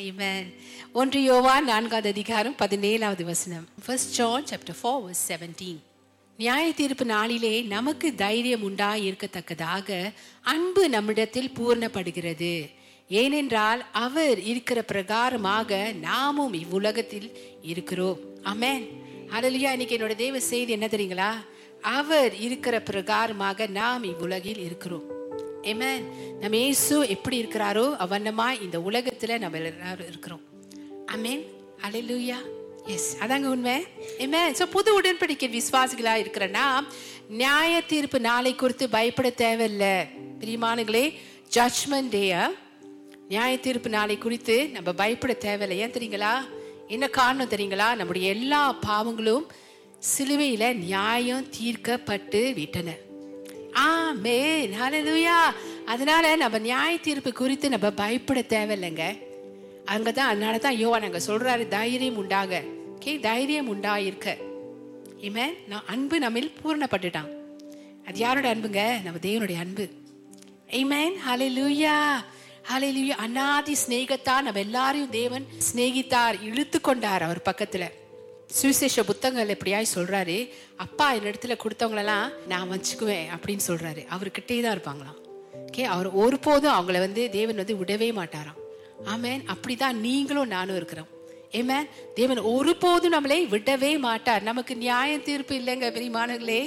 Amen. ஒன்று யோவான் நான்காவது அதிகாரம் பதினேழாவது வசனம். First John chapter four verse seventeen நியாய தீர்ப்பு நாளிலே நமக்கு தைரியம் உண்டாய் இருக்கத்தக்கதாக அன்பு நம்மிடத்தில் பூர்ணப்படுகிறது. ஏனென்றால் அவர் இருக்கிற பிரகாரமாக நாமும் இவ்வுலகத்தில் இருக்கிறோம். அமேன் ஹalleluya இன்னைக்கு என்னோட தேவ செய்தி என்ன தெரியுங்களா? அவர் இருக்கிற பிரகாரமாக நாம் இவ்வுலகில் இருக்கிறோம். ஏமேன் நம்ம இயேசு எப்படி இருக்கிறாரோ அவண்ணமா இந்த உலகத்துல நம்ம எல்லாரும் இருக்கிறோம். அமேன் ஹalleluya எஸ் அதாங்க உண்மை. ஏமே ஸோ புது உடன்படிக்கை விசுவாசிகளா இருக்கிறேன்னா நியாய தீர்ப்பு நாளை குறித்து பயப்பட தேவையில்லை. பிரியமானங்களே ஜட்ஜ்மெண்ட் டேயா நியாய தீர்ப்பு நாளை குறித்து நம்ம பயப்பட தேவையில்லை. ஏன் தெரியுங்களா? என்ன காரணம் தெரியுங்களா? நம்முடைய எல்லா பாவங்களும் சிலுவையில நியாயம் தீர்க்கப்பட்டு விட்டன. ஆமென். ஹalleluya. அதனால நம்ம நியாய தீர்ப்பு குறித்து நம்ம பயப்பட தேவையில்லைங்க. அங்க தான் அதனால தான் ஐயோ அங்க சொல்றாரு தைரியம் உண்டாக. கே தைரியம் உண்டாயிருக்க. இமே நான் அன்பு நம்மில் பூரணப்பட்டுட்டான். அது யாரோட அன்புங்க? நம்ம தேவனுடைய அன்பு. Amen. Hallelujah. Hallelujah. அநாதி சிநேகத்தா நம்ம எல்லாரையும் தேவன் சிநேகித்தார் இழுத்து கொண்டார் அவர் பக்கத்துல. சுவிசேஷ புத்தகங்கள் எப்படியாய் சொல்றாரு? அப்பா என்னிடத்துல கொடுத்தவங்களெல்லாம் நான் வச்சுக்குவேன் அப்படின்னு சொல்றாரு. அவர்கிட்டே தான் இருப்பாங்களாம். ஓகே அவர் ஒருபோதும் அவங்கள வந்து தேவன் வந்து விடவே மாட்டாராம். ஆமேன் அப்படிதான் நீங்களும் நானும் இருக்கிறோம். ஏமேன் தேவன் ஒருபோதும் நம்மளை விடவே மாட்டார். நமக்கு நியாய தீர்ப்பு இல்லைங்க பெரியமானங்களே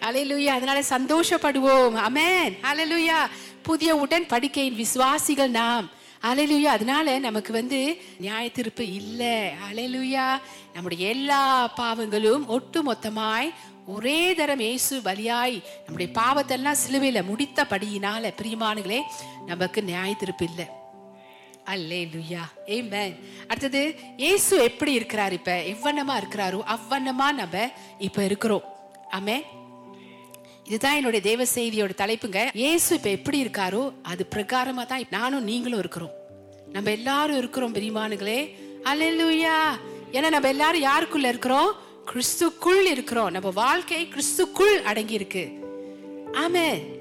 அலையலுயா அதனால சந்தோஷப்படுவோம். அமேன் அலையிலுயா புதிய உடன் படிக்கையின் விசுவாசிகள் நாம். அலையிலுயா. அதனால நமக்கு வந்து நியாய திருப்பு இல்லை. அலையிலுயா. நம்முடைய எல்லா பாவங்களும் ஒட்டு மொத்தமாய் ஒரே தரம் இயேசு பலியாய் நம்முடைய பாவத்தெல்லாம் சிலுவையில முடித்தபடியினால பிரியமானுகளே நமக்கு நியாய திருப்பு இல்லை. அல்லே லுயா ஏமேன் அடுத்தது இயேசு எப்படி இருக்கிறார் இப்ப? எவ்வண்ணமா இருக்கிறாரோ அவ்வண்ணமா நம்ம இப்ப இருக்கிறோம். ஆமே இதுதான் என்னுடைய தேவ செய்தியோட தலைப்புங்க. இயேசு இப்ப எப்படி இருக்காரோ அது பிரகாரமா தான் நானும் நீங்களும் இருக்கிறோம். நம்ம எல்லாரும் இருக்கிறோம் பிரிமானுங்களே அல்லேலூயா. ஏன்னா நம்ம எல்லாரும் யாருக்குள்ள இருக்கிறோம்? கிறிஸ்துக்குள் இருக்கிறோம். நம்ம வாழ்க்கை கிறிஸ்துக்குள் அடங்கி இருக்கு ஆமே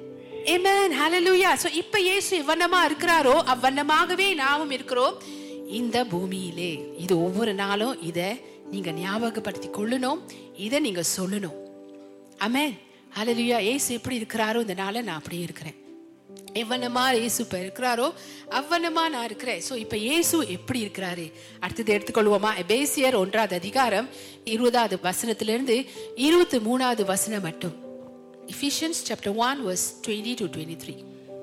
Amen. Hallelujah. சோ இப்ப இயேசு இவ்வண்ணமா இருக்கிறாரோ அவ்வண்ணமாகவே நாமும் இருக்கிறோம். இந்த பூமியிலே இது ஒவ்வொரு நாளும் இத நீங்க ஞாபகப்படுத்தி கொள்ளணும் இத நீங்க சொல்லணும். அமேன் ஹalleluya ஏசு எப்படி இருக்கிறாரோ இந்த நான் அப்படியே இருக்கிறேன். எவ்வளமா இயேசு இப்ப இருக்கிறாரோ அவ்வளமா நான் இருக்கிறேன். ஸோ இப்ப இயேசு எப்படி இருக்கிறாரு? அடுத்தது எடுத்துக்கொள்வோமா? எபேசியர் ஒன்றாவது அதிகாரம் இருபதாவது வசனத்திலிருந்து இருபத்தி மூணாவது வசனம் மட்டும். Ephesians chapter one verse twenty to twenty three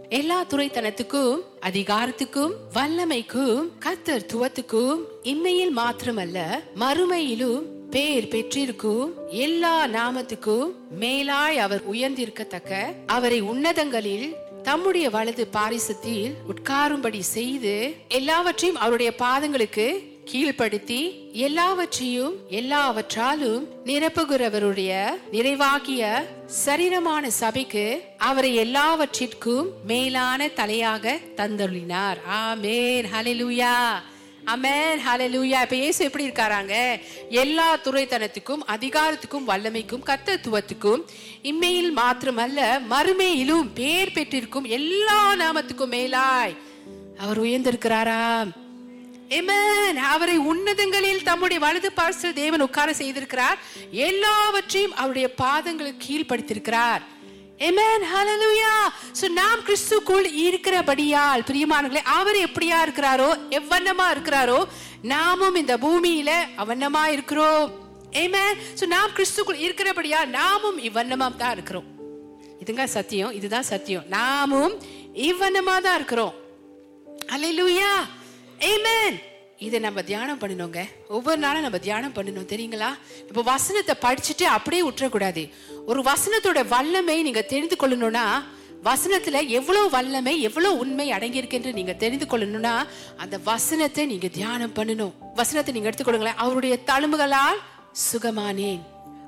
எல்லா துறைத்தனத்துக்கும் அதிகாரத்துக்கும் வல்லமைக்கும் கத்தர் துவத்துக்கும் இம்மையில் மாத்திரமல்ல மறுமையிலும் பேர் பெற்றிருக்கும் எல்லா நாமத்துக்கும் மேலாய் அவர் உயர்ந்திருக்கத்தக்க அவரை உன்னதங்களில் தம்முடைய வலது பாரிசத்தில் உட்காரும்படி செய்து எல்லாவற்றையும் அவருடைய பாதங்களுக்கு கீழ்ப்படுத்தி எல்லாவற்றையும் எல்லாவற்றாலும் நிரப்புகிறவருடைய நிறைவாகிய சரீரமான சபைக்கு அவரை எல்லாவற்றிற்கும் மேலான தலையாக தந்தொழினார் ஆமேன். ஹலிலுயா அமேன் ஹலலூயா இப்ப இயேசு எப்படி இருக்காராங்க? எல்லா துறைத்தனத்துக்கும் அதிகாரத்துக்கும் வல்லமைக்கும் கத்தத்துவத்துக்கும் இம்மையில் மாத்திரமல்ல மறுமையிலும் பேர் பெற்றிருக்கும் எல்லா நாமத்துக்கும் மேலாய் அவர் உயர்ந்திருக்கிறாராம் எமன் அவரை உன்னதங்களில் தம்முடைய வலது பார்சல் தேவன் உட்கார செய்திருக்கிறார். எல்லாவற்றையும் அவருடைய பாதங்களுக்கு கீழ்ப்படுத்திருக்கிறார் Amen. Hallelujah. So நாம் கிறிஸ்துக்குள் இருக்கிறபடியால் பிரியமானங்களே அவர் எப்படியா இருக்கிறாரோ எவ்வண்ணமா இருக்கிறாரோ நாமும் இந்த பூமியில அவண்ணமா இருக்கிறோம். Amen. சோ நாம் கிறிஸ்துக்குள் இருக்கிறபடியா நாமும் இவ்வண்ணமா தான் இருக்கிறோம். இதுங்க சத்தியம் இதுதான் சத்தியம். நாமும் இவ்வண்ணமா தான் இருக்கிறோம். அல்லேலூயா ஏமேன் இதை நம்ம தியானம் பண்ணணுங்க. ஒவ்வொரு நாளும் நம்ம தியானம் பண்ணணும் தெரியுங்களா? இப்போ வசனத்தை படிச்சுட்டு அப்படியே விட்டுறக்கூடாது ஒரு வசனத்தோட வல்லமை நீங்க தெரிந்து கொள்ளணும்னா வசனத்துல எவ்வளவு வல்லமை எவ்வளவு உண்மை அடங்கியிருக்குன்னு நீங்க தெரிந்து கொள்ளணும்னா அந்த வசனத்தை நீங்க தியானம் பண்ணணும். வசனத்தை நீங்க எடுத்துக்கொள்ளுங்களேன் அவருடைய தழும்புகளால் சுகமானேன்.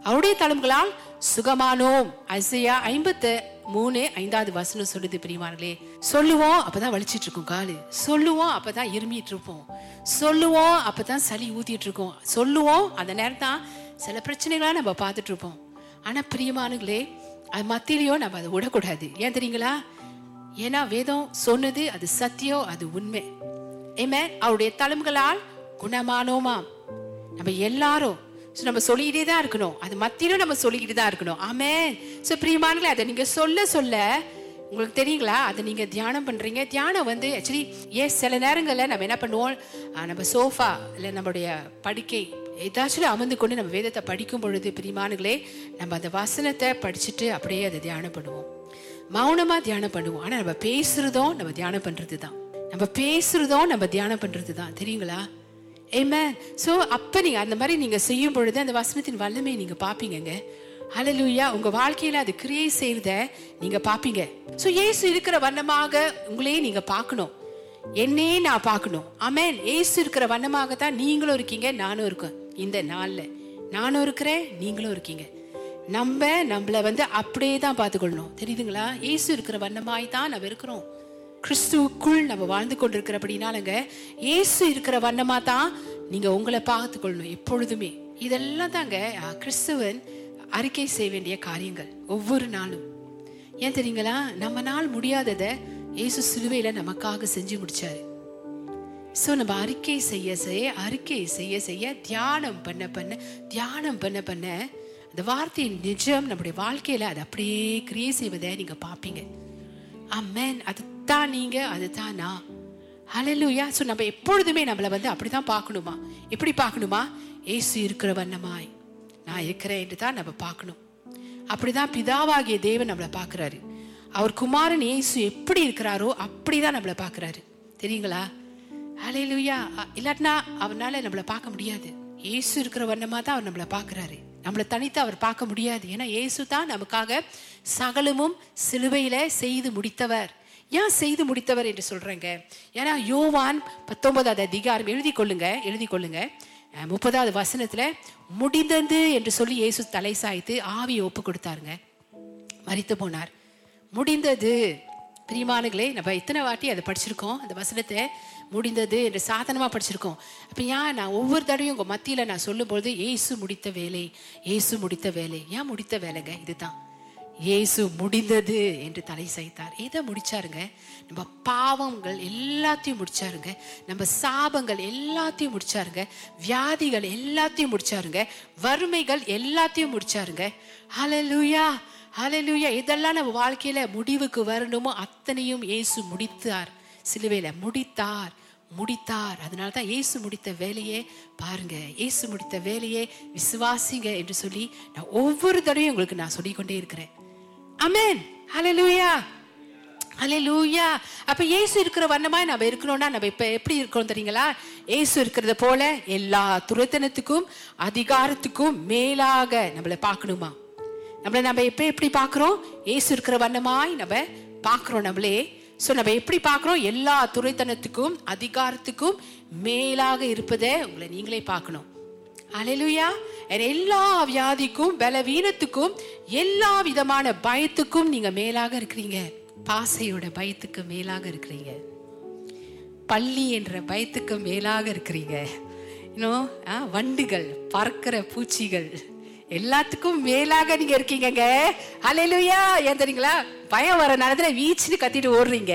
அவருடைய தழும்புகளால் சுகமானோம். அசையா ஐம்பத்து மூணு ஐந்தாவது வசனம் சொல்லுது பிரியமானங்களே சொல்லுவோம் அப்பதான் வலிச்சிட்டு இருக்கும் காலு. சொல்லுவோம் அப்பதான் இருமிட்டு இருப்போம் சொல்லுவோம் அப்பதான் சளி ஊத்திட்டு இருக்கோம் சொல்லுவோம் அந்த நேரம் தான் சில பிரச்சனைகளா நம்ம பார்த்துட்டு இருப்போம் ஆனால் பிரியமானங்களே அது மத்தியிலையும் நம்ம அதை விடக்கூடாது. ஏன் தெரியுங்களா? ஏன்னா வேதம் சொன்னது அது சத்தியம் அது உண்மை. ஏமே அவருடைய தழும்புகளால் குணமானோமாம். நம்ம எல்லாரும். ஸோ நம்ம சொல்லிக்கிட்டே தான் இருக்கணும். அது மத்தியிலும் நம்ம சொல்லிக்கிட்டு தான் இருக்கணும். ஆமே ஸோ பிரியமானங்களே அதை நீங்கள் சொல்ல சொல்ல உங்களுக்கு தெரியுங்களா? அதை நீங்கள் தியானம் பண்ணுறீங்க தியானம் வந்து ஆக்சுவலி ஏன் சில நேரங்களில் நம்ம என்ன பண்ணுவோம்? நம்ம சோஃபா இல்லை நம்மளுடைய படுக்கை ஏதாச்சும் அமர்ந்து கொண்டு நம்ம வேதத்தை படிக்கும் பொழுது பிரிமானுகளே நம்ம அந்த வசனத்தை படிச்சுட்டு அப்படியே அதை தியானம் பண்ணுவோம். மௌனமா தியானம் பண்ணுவோம். ஆனா நம்ம பேசுறதும் நம்ம தியானம் பண்றது தான் நம்ம பேசுறதும் நம்ம தியானம் பண்றது தான் தெரியுங்களா? ஏமேன் ஸோ அப்போ நீங்கள் அந்த மாதிரி நீங்கள் செய்யும் பொழுது அந்த வசனத்தின் வல்லமையை நீங்கள் பார்ப்பீங்கங்க. அலலுயா உங்க வாழ்க்கையில அது கிரியை செய்யறத நீங்க பாப்பீங்க ஸோ ஏசு இருக்கிற வண்ணமாக உங்களையே நீங்க பார்க்கணும். என்னே நான் பார்க்கணும். அமேன் ஏசு இருக்கிற வண்ணமாக தான் நீங்களும் இருக்கீங்க நானும் இருக்கேன். இந்த நாளில். நானும் இருக்கிறேன் நீங்களும் இருக்கீங்க. நம்ம நம்மள வந்து அப்படியே தான் பார்த்துக்கொள்ளணும். தெரியுதுங்களா? ஏசு இருக்கிற வண்ணமாய் தான் நம்ம இருக்கிறோம். கிறிஸ்துவுக்குள் நம்ம வாழ்ந்து கொண்டிருக்கிறபடினாலங்க ஏசு இருக்கிற வண்ணமா தான் நீங்க உங்களை பார்த்துக்கொள்ளணும் எப்பொழுதுமே. இதெல்லாம் தாங்க கிறிஸ்துவன் அறிக்கை செய்ய வேண்டிய காரியங்கள் ஒவ்வொரு நாளும். ஏன் தெரியுங்களா? நம்ம நாள் முடியாததை இயேசு சிலுவையில நமக்காக செஞ்சு முடிச்சாரு. ஸோ நம்ம அறிக்கை செய்ய செய்ய அறிக்கை செய்ய செய்ய தியானம் பண்ண பண்ண தியானம் பண்ண பண்ண அந்த வார்த்தையின் நிஜம் நம்முடைய வாழ்க்கையில் அது அப்படியே கிரியே செய்வதை நீங்கள் பார்ப்பீங்க. அம்மேன் அதுதான் நீங்கள் அதுதான் நான். ஹalleluya ஸோ நம்ம எப்பொழுதுமே நம்மளை வந்து அப்படி தான் பார்க்கணுமா? எப்படி பார்க்கணுமா? ஏசு இருக்கிற வண்ணமாய். நான் இருக்கிறேன் என்று தான் நம்ம பார்க்கணும். அப்படிதான் பிதாவாகிய தேவன் நம்மளை பார்க்கறாரு. அவர் குமாரன் ஏசு எப்படி இருக்கிறாரோ அப்படி தான் நம்மளை பார்க்குறாரு. தெரியுங்களா? ஹalleluya இல்லாட்டினா அவனால நம்மளை பார்க்க முடியாது. இயேசு இருக்கிற வண்ணமா தான் அவர் நம்மளை பார்க்கறாரு. நம்மளை தனித்து அவர் பார்க்க முடியாது. ஏன்னா இயேசு தான் நமக்காக சகலமும் சிலுவையில் செய்து முடித்தவர். ஏன் செய்து முடித்தவர் என்று சொல்கிறேங்க ஏன்னா யோவான் பத்தொன்பதாவது அதிகாரம் எழுதி கொள்ளுங்க எழுதி கொள்ளுங்க. முப்பதாவது வசனத்தில் முடிந்தது என்று சொல்லி இயேசு தலை சாய்த்து ஆவியை ஒப்பு கொடுத்தாருங்க. மறித்து போனார். முடிந்தது. பிரியமானங்களே நம்ம இத்தனை வாட்டி அதை படிச்சிருக்கோம். அந்த வசனத்தை முடிந்தது என்று சாதனமாக படிச்சிருக்கோம். அப்போ ஏன் நான் ஒவ்வொரு தடவையும் உங்கள் மத்தியில் நான் சொல்லும்பொழுது ஏசு முடித்த வேலை இயேசு முடித்த வேலை ஏன் முடித்த வேலைங்க இதுதான்? ஏசு முடிந்தது என்று தலை சாய்த்தார் எதை முடிச்சாருங்க? நம்ம பாவங்கள் எல்லாத்தையும் முடிச்சாருங்க. நம்ம சாபங்கள் எல்லாத்தையும் முடிச்சாருங்க. வியாதிகள் எல்லாத்தையும் முடிச்சாருங்க. வறுமைகள் எல்லாத்தையும் முடிச்சாருங்க. ஹலலுயா ஹலலுயா இதெல்லாம் நம்ம வாழ்க்கையில முடிவுக்கு வரணுமோ அத்தனையும் ஏசு முடித்தார். சிலுவையில முடித்தார். முடித்தார். அதனால தான் இயேசு முடித்த வேலையே பாருங்க. இயேசு முடித்த வேலையே விசுவாசிங்க என்று சொல்லி நான் ஒவ்வொரு தடவையும் உங்களுக்கு நான் சொல்லிக்கொண்டே இருக்கிறேன். அமேன் ஹalleluya லூயா அப்ப இயேசு இருக்கிற வண்ணமாய் நம்ம இருக்கணும்னா நம்ம இப்ப எப்படி இருக்கிறோம் தெரியுங்களா? ஏசு இருக்கிறத போல எல்லா துரத்தனத்துக்கும் அதிகாரத்துக்கும் மேலாக நம்மளை பார்க்கணுமா? நம்மளை நம்ம எப்ப எப்படி பார்க்கிறோம்? இயேசு இருக்கிற வண்ணமாய் நம்ம பார்க்கிறோம் நம்மளே. ஸோ நம்ம எப்படி பார்க்குறோம்? எல்லா துறைத்தனத்துக்கும் அதிகாரத்துக்கும் மேலாக இருப்பதை உங்களை நீங்களே பார்க்கணும். அலையிலுயா எல்லா வியாதிக்கும் பலவீனத்துக்கும் எல்லா விதமான பயத்துக்கும் நீங்க மேலாக இருக்கிறீங்க. பாசையோட பயத்துக்கு மேலாக இருக்கிறீங்க. பள்ளி என்ற பயத்துக்கு மேலாக இருக்கிறீங்க. இன்னும் ஆ, வண்டுகள் பறக்கிற பூச்சிகள். எல்லாத்துக்கும் மேலாக நீங்க இருக்கீங்கங்க. அலையிலுயா ஏன் தெரியுங்களா? பயம் வர நேரத்துல வீச்சுன்னு கத்திட்டு ஓடுறீங்க.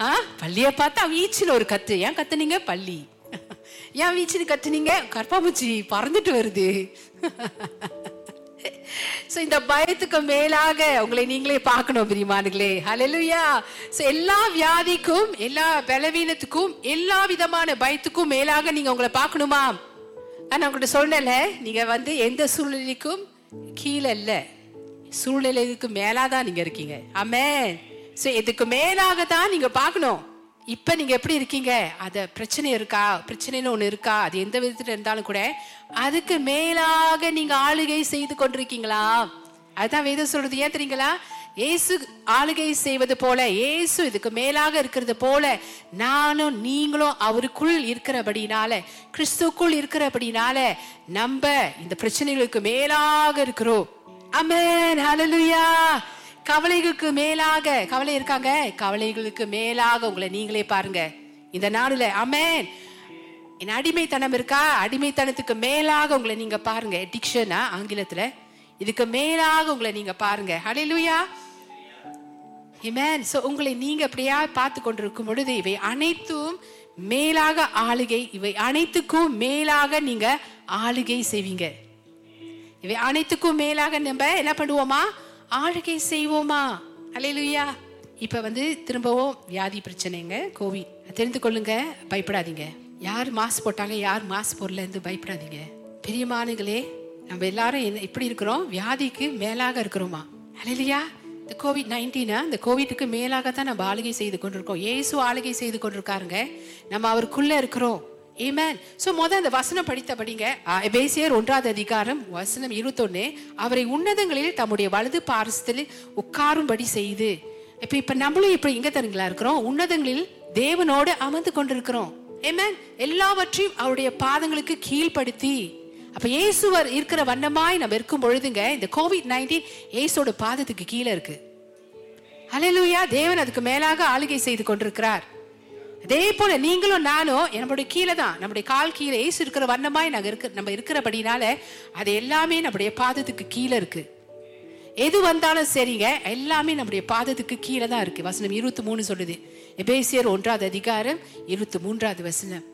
ஆ? பள்ளிய பார்த்தா வீச்சுன்னு ஒரு கத்து. ஏன் கத்துனீங்க? பள்ளி. ஏன் வீச்சுன்னு கத்துனீங்க? கற்பாபூச்சி பறந்துட்டு வருது. ஸோ இந்த பயத்துக்கு மேலாக உங்களை நீங்களே பார்க்கணும் பிரியமானுங்களே ஹலெலுயா ஸோ எல்லா வியாதிக்கும் எல்லா பலவீனத்துக்கும் எல்லா விதமான பயத்துக்கும் மேலாக நீங்க உங்களை பார்க்கணுமா? நான் உங்கள்கிட்ட சொன்னேன்ல நீங்க வந்து எந்த சூழ்நிலைக்கும் கீழே இல்லை சூழ்நிலைக்கு மேலாதான் நீங்க இருக்கீங்க. ஆமே ஸோ இதுக்கு மேலாக தான் நீங்க பார்க்கணும். இப்போ நீங்க எப்படி இருக்கீங்க? அத பிரச்சனை இருக்கா? பிரச்சனைன்னு ஒன்று இருக்கா? அது எந்த விதத்துல இருந்தாலும் கூட அதுக்கு மேலாக நீங்க ஆளுகை செய்து கொண்டிருக்கீங்களா? அதுதான் வேதம் சொல்றது. ஏன் தெரியுங்களா? இயேசு ஆளுகை செய்வது போல இயேசு இதுக்கு மேலாக இருக்கிறது போல நானும் நீங்களும் அவருக்குள் இருக்கிறபடினால கிறிஸ்துக்குள் இருக்கிறபடினால நம்ம இந்த பிரச்சனைகளுக்கு மேலாக இருக்கிறோம். அமேன் ஹலலுயா கவலைகளுக்கு மேலாக கவலை இருக்காங்க? கவலைகளுக்கு மேலாக உங்களை நீங்களே பாருங்க. இந்த நாடுல அமேன் என் அடிமைத்தனம் இருக்கா? அடிமைத்தனத்துக்கு மேலாக உங்களை நீங்க பாருங்க. டிக்ஷனா ஆங்கிலத்துல. இதுக்கு மேலாக உங்களை நீங்க பாருங்க. ஹலிலுயா Amen. ஸோ உங்களை நீங்க அப்படியா பார்த்து கொண்டிருக்கும் பொழுது இவை அனைத்தும் மேலாக ஆளுகை இவை அனைத்துக்கும் மேலாக நீங்க ஆளுகை செய்வீங்க. இவை அனைத்துக்கும் மேலாக நம்ம என்ன பண்ணுவோமா? ஆளுகை செய்வோமா? அல்லேலூயா. இப்ப வந்து திரும்பவும் வியாதி பிரச்சனைங்க கோவிட் தெரிந்து கொள்ளுங்க பயப்படாதீங்க. யார் மாஸ்க் போட்டாங்க யார் மாஸ்க் போடல இருந்து பயப்படாதீங்க. பெரியமானுங்களே நம்ம எல்லாரும் என்ன எப்படி இருக்கிறோம்? வியாதிக்கு மேலாக இருக்கிறோமா? அல்லையா இந்த கோவிட் நைன்டீனா இந்த கோவிட்டுக்கு மேலாக தான் நம்ம ஆளுகை செய்து கொண்டிருக்கோம். இயேசு ஆளுகை செய்து கொண்டிருக்காருங்க. நம்ம அவருக்குள்ளே இருக்கிறோம். ஏமேன் ஸோ முதல் அந்த வசனம் படித்தபடிங்க எபேசியர் ஒன்றாவது அதிகாரம் வசனம் இருபத்தொன்னு அவரை உன்னதங்களில் தம்முடைய வலது பாரசத்தில் உட்காரும்படி செய்து. இப்போ இப்போ நம்மளும் இப்போ எங்க தருங்களா இருக்கிறோம்? உன்னதங்களில் தேவனோடு அமர்ந்து கொண்டிருக்கிறோம். ஏமேன் எல்லாவற்றையும் அவருடைய பாதங்களுக்கு கீழ்ப்படுத்தி. அப்போ இயேசுவர் இருக்கிற வண்ணமாய் நம்ம இருக்கும் பொழுதுங்க இந்த கோவிட் நைன்டீன் இயேசோட பாதத்துக்கு கீழே இருக்கு. ஹalleluya தேவன் அதுக்கு மேலாக ஆளுகை செய்து கொண்டிருக்கிறார். அதே போல நீங்களும் நானும் நம்மளுடைய கீழே தான் நம்முடைய கால் கீழே ஏசு இருக்கிற வண்ணமாய் நாங்கள் இருக்க நம்ம இருக்கிறபடினால அது எல்லாமே நம்முடைய பாதத்துக்கு கீழே இருக்கு. எது வந்தாலும் சரிங்க எல்லாமே நம்முடைய பாதத்துக்கு கீழே தான் இருக்கு. வசனம் இருபத்தி மூணு சொல்லுது. எபேசியர் ஒன்றாவது அதிகாரம் இருபத்தி மூன்றாவது வசனம்.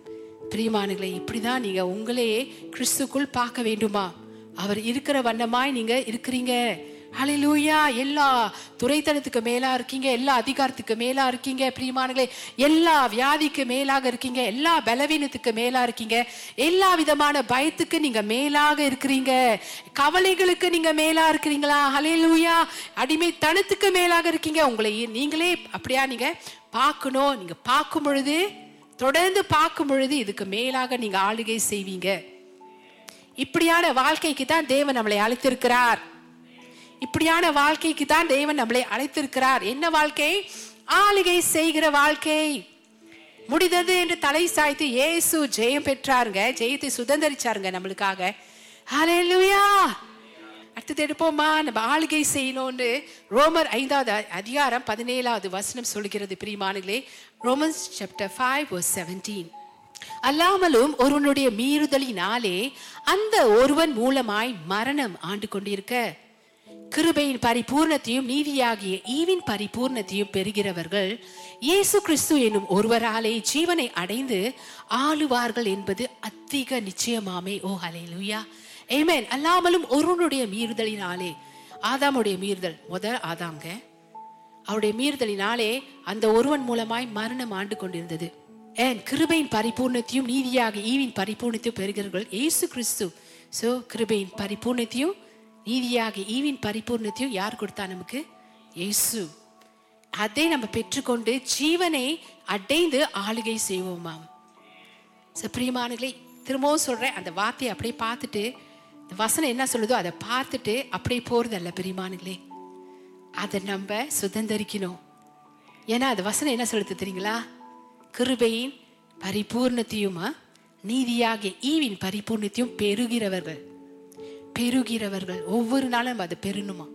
பிரியமானங்களே இப்படிதான் நீங்க உங்களையே கிறிஸ்துக்குள் பார்க்க வேண்டுமா? அவர் இருக்கிற வண்ணமாய் நீங்க இருக்கிறீங்க. அலிலூயா எல்லா துறைத்தனத்துக்கு மேலா இருக்கீங்க. எல்லா அதிகாரத்துக்கு மேலா இருக்கீங்க. பிரியமானங்களே எல்லா வியாதிக்கு மேலாக இருக்கீங்க. எல்லா பலவீனத்துக்கு மேலா இருக்கீங்க. எல்லா விதமான பயத்துக்கு நீங்க மேலாக இருக்கிறீங்க. கவலைகளுக்கு நீங்க மேலா இருக்கிறீங்களா? ஹalleluya அடிமைத்தனத்துக்கு மேலாக இருக்கீங்க. உங்களை நீங்களே அப்படியா நீங்க பார்க்கணும். நீங்க பார்க்கும் பொழுது தொடர்ந்து பார்க்கும் பொழுது இதுக்கு மேலாக நீங்க ஆளுகை செய்வீங்க. இப்படியான வாழ்க்கைக்கு தான் தேவன் நம்மளை அழைத்திருக்கிறார். இப்படியான வாழ்க்கைக்கு தான் தேவன் நம்மளை அழைத்திருக்கிறார். என்ன வாழ்க்கை? ஆளுகை செய்கிற வாழ்க்கை. முடிந்தது என்று தலை சாய்த்து இயேசு ஜெயம் பெற்றாருங்க. ஜெயத்தை சுதந்திரிச்சாருங்க நம்மளுக்காக. ஹalleluya அடுத்தது எடுப்போமா நம்ம ஆளுகை செய்யணும்னு ரோமர் ஐந்தாவது அதிகாரம் பதினேழாவது வசனம் சொல்கிறது பிரியமானங்களே ரோமன்ஸ் சாப்டர் ஃபைவ் செவன்டீன் அல்லாமலும் ஒருவனுடைய மீறுதலினாலே அந்த ஒருவன் மூலமாய் மரணம் ஆண்டு கொண்டிருக்க. கிருபையின் பரிபூர்ணத்தையும் நீதியாகிய ஈவின் பரிபூர்ணத்தையும் பெறுகிறவர்கள் இயேசு கிறிஸ்து என்னும் ஒருவராலே ஜீவனை அடைந்து ஆளுவார்கள் என்பது அதிக நிச்சயமாமே. ஓ ஹalleluya ஏமேன் அல்லாமலும் ஒருவனுடைய மீறுதலினாலே. ஆதாமுடைய மீறுதல். முதல் ஆதாம்ங்க. அவருடைய மீறுதலினாலே அந்த ஒருவன் மூலமாய் மரணம் ஆண்டு கொண்டிருந்தது. ஏன்? கிருபையின் பரிபூர்ணத்தையும் நீதியாக ஈவின் பரிபூர்ணத்தையும் பெறுகிறார்கள் ஏசு கிறிஸ்து. சோ கிருபையின் பரிபூர்ணத்தையும் நீதியாக ஈவின் பரிபூர்ணத்தையும் யார் கொடுத்தா நமக்கு? ஏசு அதை நம்ம பெற்றுக்கொண்டு ஜீவனை அடைந்து ஆளுகை செய்வோமாம். சோ, பிரியமானங்களே திரும்பவும் சொல்றேன். அந்த வார்த்தையை அப்படியே பார்த்துட்டு வசனம் என்ன சொல்லுதோ அதை பார்த்துட்டு அப்படியே போகிறதல்ல பெரியமானுங்களே அதை நம்ம சுதந்திரிக்கணும். ஏன்னா அது வசனம் என்ன சொல்லுது தெரியுங்களா? கிருபையின் பரிபூர்ணத்தையுமா? நீதியாகிய ஈவின் பரிபூர்ணத்தையும் பெறுகிறவர்கள். பெறுகிறவர்கள். ஒவ்வொரு நாளும் நம்ம அதை பெறணுமா?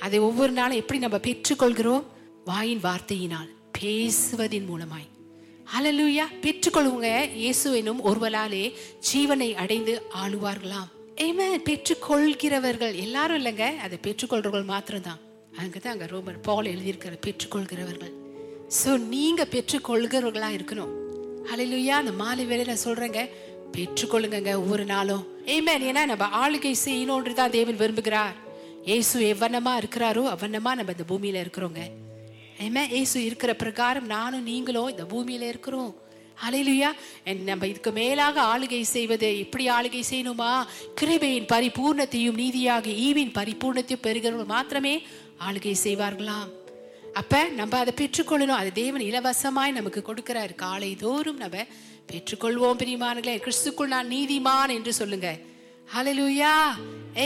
அதை ஒவ்வொரு நாளும் எப்படி நம்ம பெற்றுக்கொள்கிறோம்? வாயின் வார்த்தையினால் பேசுவதின் மூலமாய். ஹalleluya. பெற்றுக்கொள்வங்க இயேசு எனும் ஒருவராலே ஜீவனை அடைந்து ஆளுவார்களாம். ஏமே பெற்றுக்கொள்கிறவர்கள். எல்லாரும் இல்லைங்க. அதை பெற்றுக்கொள்றவர்கள் மாத்திரம்தான். அங்கதான் அங்க ரோமர் பால் எழுதியிருக்கிற பெற்றுக்கொள்கிறவர்கள். சோ நீங்க பெற்றுக்கொள்கிறவர்களா இருக்கணும். அலையிலுயா அந்த மாலை வேலையில் சொல்றேங்க. பெற்றுக்கொள்ளுங்க ஒவ்வொரு நாளும். ஏமே ஏன்னா நம்ம ஆளுகை செய்யணும்ன்று தான் தேவன் விரும்புகிறார். ஏசு எவ்வண்ணமா இருக்கிறாரோ அவ்வண்ணமா நம்ம இந்த பூமியில இருக்கிறோங்க. ஏமே ஏசு இருக்கிற பிரகாரம் நானும் நீங்களும் இந்த பூமியில இருக்கிறோம். அலையிலுயா நம்ம இதுக்கு மேலாக ஆளுகை செய்வது எப்படி ஆளுகை செய்யணுமா? கிருபையின் பரிபூர்ணத்தையும் நீதியாக ஈவின் பரிபூர்ணத்தையும் பெறுகிறவர்கள் மாத்திரமே ஆளுகை செய்வார்களாம். அப்ப நம்ம அதை பெற்றுக்கொள்ளணும். அது தேவன் இலவசமாய் நமக்கு கொடுக்கிறார். காலை தோறும் நம்ம பெற்றுக்கொள்வோம் பிரியமானங்களே கிறிஸ்துக்குள் நான் நீதிமான் என்று சொல்லுங்க. ஹalleluya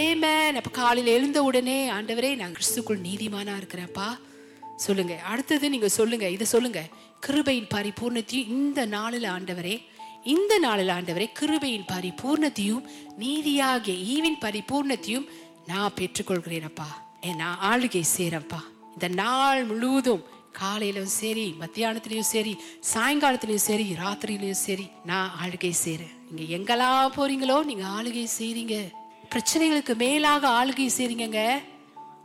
ஆமென் அப்ப காலையில் எழுந்த உடனே ஆண்டவரே நான் கிறிஸ்துக்குள் நீதிமானா இருக்கிறேன்ப்பா. சொல்லுங்க. அடுத்தது நீங்க சொல்லுங்க. இதை சொல்லுங்க. கிருபையின் பரிபூர்ணத்தையும் இந்த நாளில் ஆண்டவரே இந்த நாளில் ஆண்டவரே கிருபையின் பரிபூர்ணத்தையும் நீதியாகிய ஈவின் பரிபூர்ணத்தையும் நான் பெற்றுக்கொள்கிறேனப்பா ஏன் நான் ஆளுகை சேரப்பா. இந்த நாள் முழுவதும் காலையிலும் சரி மத்தியானத்திலயும் சரி சாயங்காலத்திலயும் சரி ராத்திரிலையும் சரி நான் ஆளுகை செய்கிறேன் நீங்க எங்கெல்லாம் போறீங்களோ நீங்க ஆளுகை செய்றீங்க. பிரச்சனைகளுக்கு மேலாக ஆளுகை செய்கிறீங்க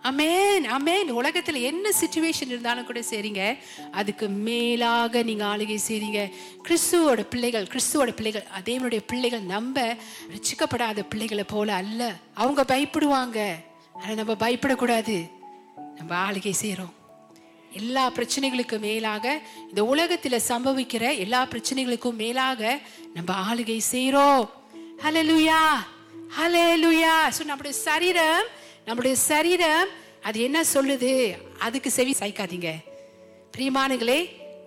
அமேன் அமேன் உலகத்துல என்ன சுச்சுவேஷன் இருந்தாலும் கூட சரிங்க. அதுக்கு மேலாக நீங்க ஆளுகை செய்றீங்க. கிறிஸ்துவோட பிள்ளைகள் கிறிஸ்துவோட பிள்ளைகள் அதேவனுடைய பிள்ளைகள் நம்ப ரசிக்கப்படாத பிள்ளைகளை போல அல்ல. அவங்க பயப்படுவாங்க. ஆனா நம்ம பயப்படக்கூடாது. நம்ம ஆளுகை செய்கிறோம் எல்லா பிரச்சனைகளுக்கும் மேலாக இந்த உலகத்துல சம்பவிக்கிற எல்லா பிரச்சனைகளுக்கும் மேலாக நம்ம ஆளுகை செய்றோம். ஹalleluya லுயா சோ நம்முடைய சரீரம் நம்முடைய சரீரம் அது என்ன சொல்லுது? அதுக்கு செவி சாய்க்காதீங்க. பிரியமானங்களே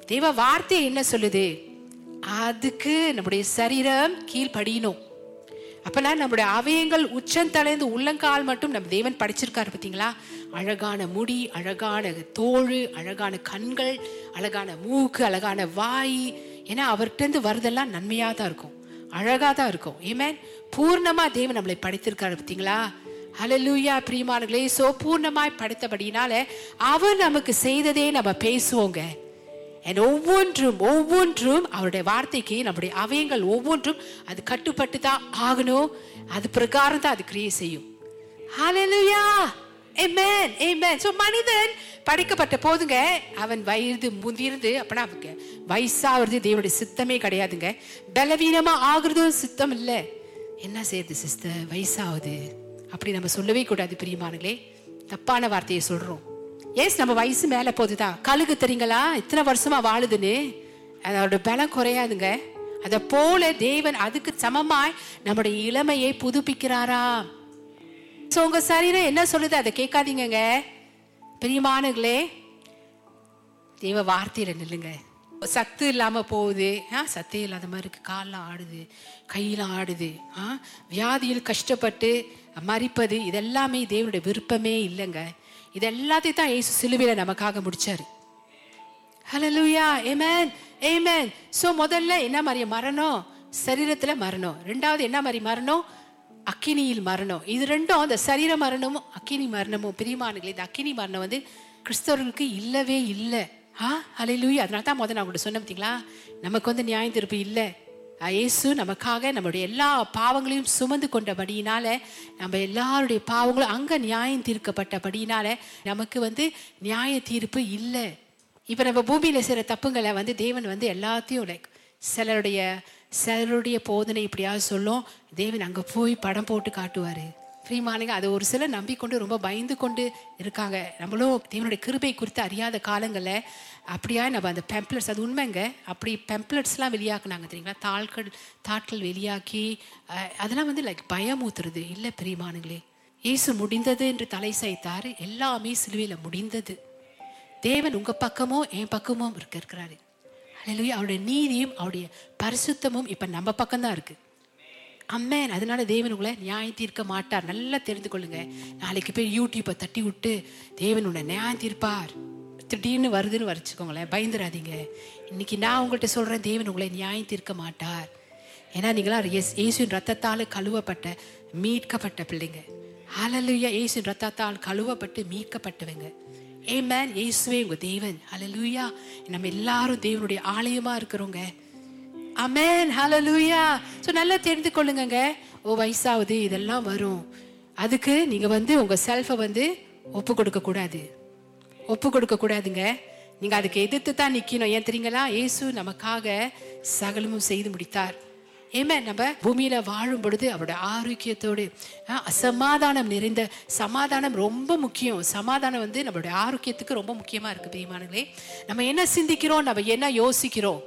தேவ வார்த்தை என்ன சொல்லுது? அதுக்கு நம்முடைய சரீரம் கீழ்படியணும் அப்பனா நம்முடைய அவயங்கள் உச்சந்தலைந்து உள்ளங்கால் மட்டும் நம்ம தேவன் படிச்சிருக்காரு பார்த்தீங்களா? அழகான முடி அழகான தோல் அழகான கண்கள் அழகான மூக்கு அழகான வாய். ஏன்னா அவர்கிட்டருந்து வருதெல்லாம் நன்மையாக தான் இருக்கும். அழகாக தான் இருக்கும். ஏமேன் பூர்ணமாக தேவன் நம்மளை படைத்திருக்காரு பார்த்தீங்களா? அலலூயா பிரியமானங்களே சோ பூர்ணமாய் படுத்தபடினால அவர் நமக்கு செய்ததே நம்ம பேசுவோங்க. ஒவ்வொன்றும் ஒவ்வொன்றும் அவருடைய வார்த்தைக்கு நம்முடைய அவயங்கள் ஒவ்வொன்றும் அது கட்டுப்பட்டு தான் ஆகணும். அது பிரகாரம் தான் அது கிரியை செய்யும். ஹalleluya! Amen amen. So மனிதன் படைக்கப்பட்ட போதுங்க அவன் வயது முதிர்ந்து அப்பனா அவங்க வயசாகிறது தேவனுடைய சித்தமே கிடையாதுங்க. பலவீனமா ஆகுறதும் சித்தம் இல்லை. என்ன செய்யுது சிஸ்டர்? வயசாகுது. அப்படி நம்ம சொல்லவே கூடாது பிரியமானங்களே தப்பான வார்த்தையை சொல்றோம். எஸ் நம்ம வயசு மேலே போகுதுதான் கழுகு தெரியுங்களா? இத்தனை வருஷமா வாழுதுன்னு. அதோட பலம் குறையாதுங்க. அதை போல தேவன் அதுக்கு சமமாய் நம்முடைய இளமையை புதுப்பிக்கிறாரா? ஸோ உங்க சரீரம் என்ன சொல்லுது? அதை கேட்காதீங்கங்க. பிரியமானங்களே தேவ வார்த்தையில நில்லுங்க. சத்து இல்லாம போகுது. ஆ சத்தே இல்லாத மாதிரி இருக்கு. காலில் ஆடுது. கையெல்லாம் ஆடுது. ஆ வியாதியில் கஷ்டப்பட்டு மறிப்பது இதெல்லாமே தேவனுடைய விருப்பமே இல்லைங்க. இது எல்லாத்தையும் தான் ஏசு சிலுவையில நமக்காக முடிச்சாரு. ஹலலூயா ஏமேன் ஏமேன் ஸோ முதல்ல என்ன மாதிரி மரணம்? சரீரத்தில் மரணம். ரெண்டாவது என்ன மாதிரி மரணம்? அக்கினியில் மரணம். இது ரெண்டும் அந்த சரீர மரணமும் அக்கினி மரணமும். பிரியமானங்களே இந்த அக்கினி மரணம் வந்து கிறிஸ்தவர்களுக்கு இல்லவே இல்லை. ஆ? ஹalleluya அதனால தான் முதல்ல நான் உங்கள்கிட்ட சொன்னேன் பார்த்தீங்களா? நமக்கு வந்து நியாயம் திருப்பு இல்லை. இயேசு நமக்காக நம்முடைய எல்லா பாவங்களையும் சுமந்து கொண்டபடியினால நம்ம எல்லாருடைய பாவங்களும் அங்கே நியாயம் தீர்க்கப்பட்டபடியினால நமக்கு வந்து நியாய தீர்ப்பு இல்லை. இப்போ நம்ம பூமியில் செய்கிற தப்புங்களை வந்து தேவன் வந்து எல்லாத்தையும் லைக் சிலருடைய சிலருடைய போதனை இப்படியாவது சொல்லும். தேவன் அங்கே போய் படம் போட்டு காட்டுவார். பிரியமானங்க அதை ஒரு சிலர் நம்பிக்கொண்டு ரொம்ப பயந்து கொண்டு இருக்காங்க. நம்மளும் தேவனுடைய கிருபை குறித்து அறியாத காலங்களில் அப்படியா நம்ம அந்த பெம்ப்ளட்ஸ் அது உண்மைங்க. அப்படி பெம்ப்ளட்ஸ்லாம் வெளியாக்குனாங்க தெரியுங்களா? தாள்கள் தாட்கள் வெளியாக்கி அதெல்லாம் வந்து லைக் பயமூத்துறது இல்லை பிரியமானங்களே இயேசு முடிந்தது என்று தலை சாய்த்தார். எல்லாமே சிலுவையில் முடிந்தது. தேவன் உங்கள் பக்கமும் என் பக்கமும் இருக்க இருக்கிறாரு. அல்லேலூயா அவருடைய நீதியும் அவருடைய பரிசுத்தமும் இப்போ நம்ம பக்கம்தான் இருக்குது அம்மேன் அதனால தேவன் உங்களை நியாயம் தீர்க்க மாட்டார். நல்லா தெரிந்து கொள்ளுங்க. நாளைக்கு போய் யூடியூப்பை தட்டி விட்டு தேவன் உன்னை நியாயம் தீர்ப்பார். திடீர்னு வருதுன்னு வரைச்சிக்கோங்களேன் பயந்துடாதீங்க இன்னைக்கு நான் உங்கள்கிட்ட சொல்றேன் தேவன் உங்களை நியாயம் தீர்க்க மாட்டார். ஏன்னா நீங்களா எஸ் இயேசுவின் ரத்தத்தால் கழுவப்பட்ட மீட்கப்பட்ட பிள்ளைங்க. அலலுயா இயேசுவின் ரத்தத்தால் கழுவப்பட்டு மீட்கப்பட்டவங்க. ஏமேன் இயேசுவே உங்க தேவன். அலலுயா நம்ம எல்லாரும் தேவனுடைய ஆலயமா இருக்கிறோங்க. அமேன் லூயா ஸோ நல்லா தெரிந்து கொள்ளுங்கங்க. ஓ வயசாகுது இதெல்லாம் வரும். அதுக்கு நீங்கள் வந்து உங்கள் செல்ஃபை வந்து ஒப்பு கொடுக்கக்கூடாது ஒப்பு கொடுக்கக்கூடாதுங்க நீங்கள் அதுக்கு எதிர்த்து தான் நிற்கணும் ஏன் தெரியுங்களா? ஏசு நமக்காக சகலமும் செய்து முடித்தார். ஏமே நம்ம பூமியில வாழும் பொழுது அவரோட ஆரோக்கியத்தோடு ஆ, சமாதானம் நிறைந்த சமாதானம் ரொம்ப முக்கியம். சமாதானம் வந்து நம்மளுடைய ஆரோக்கியத்துக்கு ரொம்ப முக்கியமா இருக்கு பிரியமானங்களே நம்ம என்ன சிந்திக்கிறோம்? நம்ம என்ன யோசிக்கிறோம்?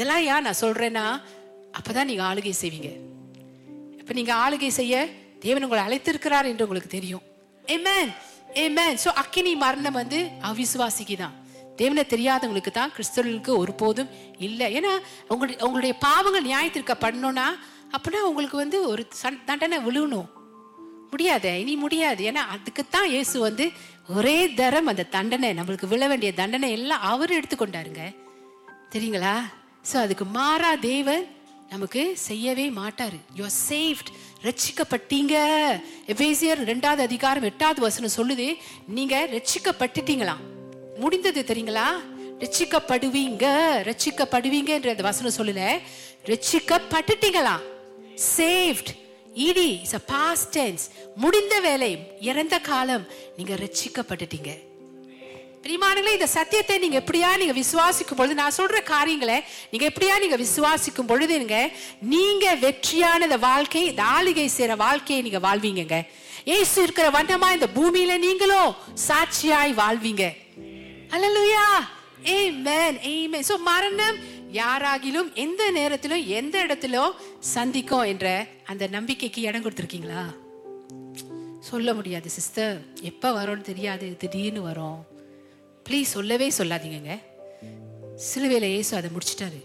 இதெல்லாம் ஏன் நான் சொல்றேன்னா அப்பதான் நீங்க ஆளுகை செய்வீங்க. இப்ப நீங்க ஆளுகை செய்ய தேவன் உங்களை அழைத்திருக்கிறார் என்று உங்களுக்கு தெரியும். ஏமேன் ஏமேன் ஸோ அக்கினி மரணம் வந்து அவிசுவாசிக்கு தான். தேவனை தெரியாதவங்களுக்கு தான் கிறிஸ்தவர்களுக்கு ஒருபோதும் இல்லை. ஏன்னா உங்களுடைய உங்களுடைய பாவங்கள் நியாயத்திற்க பண்ணணும்னா அப்படின்னா உங்களுக்கு வந்து ஒரு சன் தண்டனை விழுணும். முடியாதே இனி முடியாது. ஏன்னா அதுக்குத்தான் இயேசு வந்து ஒரே தரம் அந்த தண்டனை நம்மளுக்கு விழ வேண்டிய தண்டனை எல்லாம் அவர் எடுத்துக்கொண்டாருங்க. தெரியுங்களா? ஸோ அதுக்கு மாறா தேவன் நமக்கு செய்யவே மாட்டார். யூ சேஃப்ட் ரட்சிக்கப்பட்டீங்க. எபேசியர் ரெண்டாவது அதிகாரம் எட்டாவது வசனம் சொல்லுது நீங்க ரட்சிக்கப்பட்டுட்டீங்களாம் முடிந்தது தெரியுங்களா? ரட்சிக்கப்படுவீங்க. ரட்சிக்கப்படுவீங்கன்ற அந்த வசனம் சொல்லல. ரட்சிக்கப்பட்டுட்டீங்களா? சேஃப்ட் இடி இஸ் அ பாஸ்ட் டென்ஸ் முடிந்த வேலை இறந்த காலம் நீங்க ரட்சிக்கப்பட்டுட்டீங்க. பிரிமானங்களே இந்த சத்தியத்தை நீங்க எப்படியா நீங்க விசுவாசிக்கும் பொழுது நான் சொல்ற காரியங்களை நீங்க எப்படியா நீங்க விசுவாசிக்கும் பொழுதுங்க நீங்க வெற்றியான இந்த வாழ்க்கை இந்த ஆளுகை செய்யற வாழ்க்கையை நீங்க வாழ்வீங்க ஏசு இருக்கிற வண்ணமா இந்த பூமியில நீங்களும் சாட்சியாய் வாழ்வீங்க. அல்லலுயா ஏமேன் ஏமேன் சோ மரணம் யாராகிலும் எந்த நேரத்திலும் எந்த இடத்திலும் சந்திக்கும் என்ற அந்த நம்பிக்கைக்கு இடம் கொடுத்துருக்கீங்களா? சொல்ல முடியாது சிஸ்டர் எப்போ வரும்னு தெரியாது திடீர்னு வரும். ப்ளீஸ் சொல்லவே சொல்லாதீங்க சிலுவையில் இயேசு அதை முடிச்சிட்டாரு.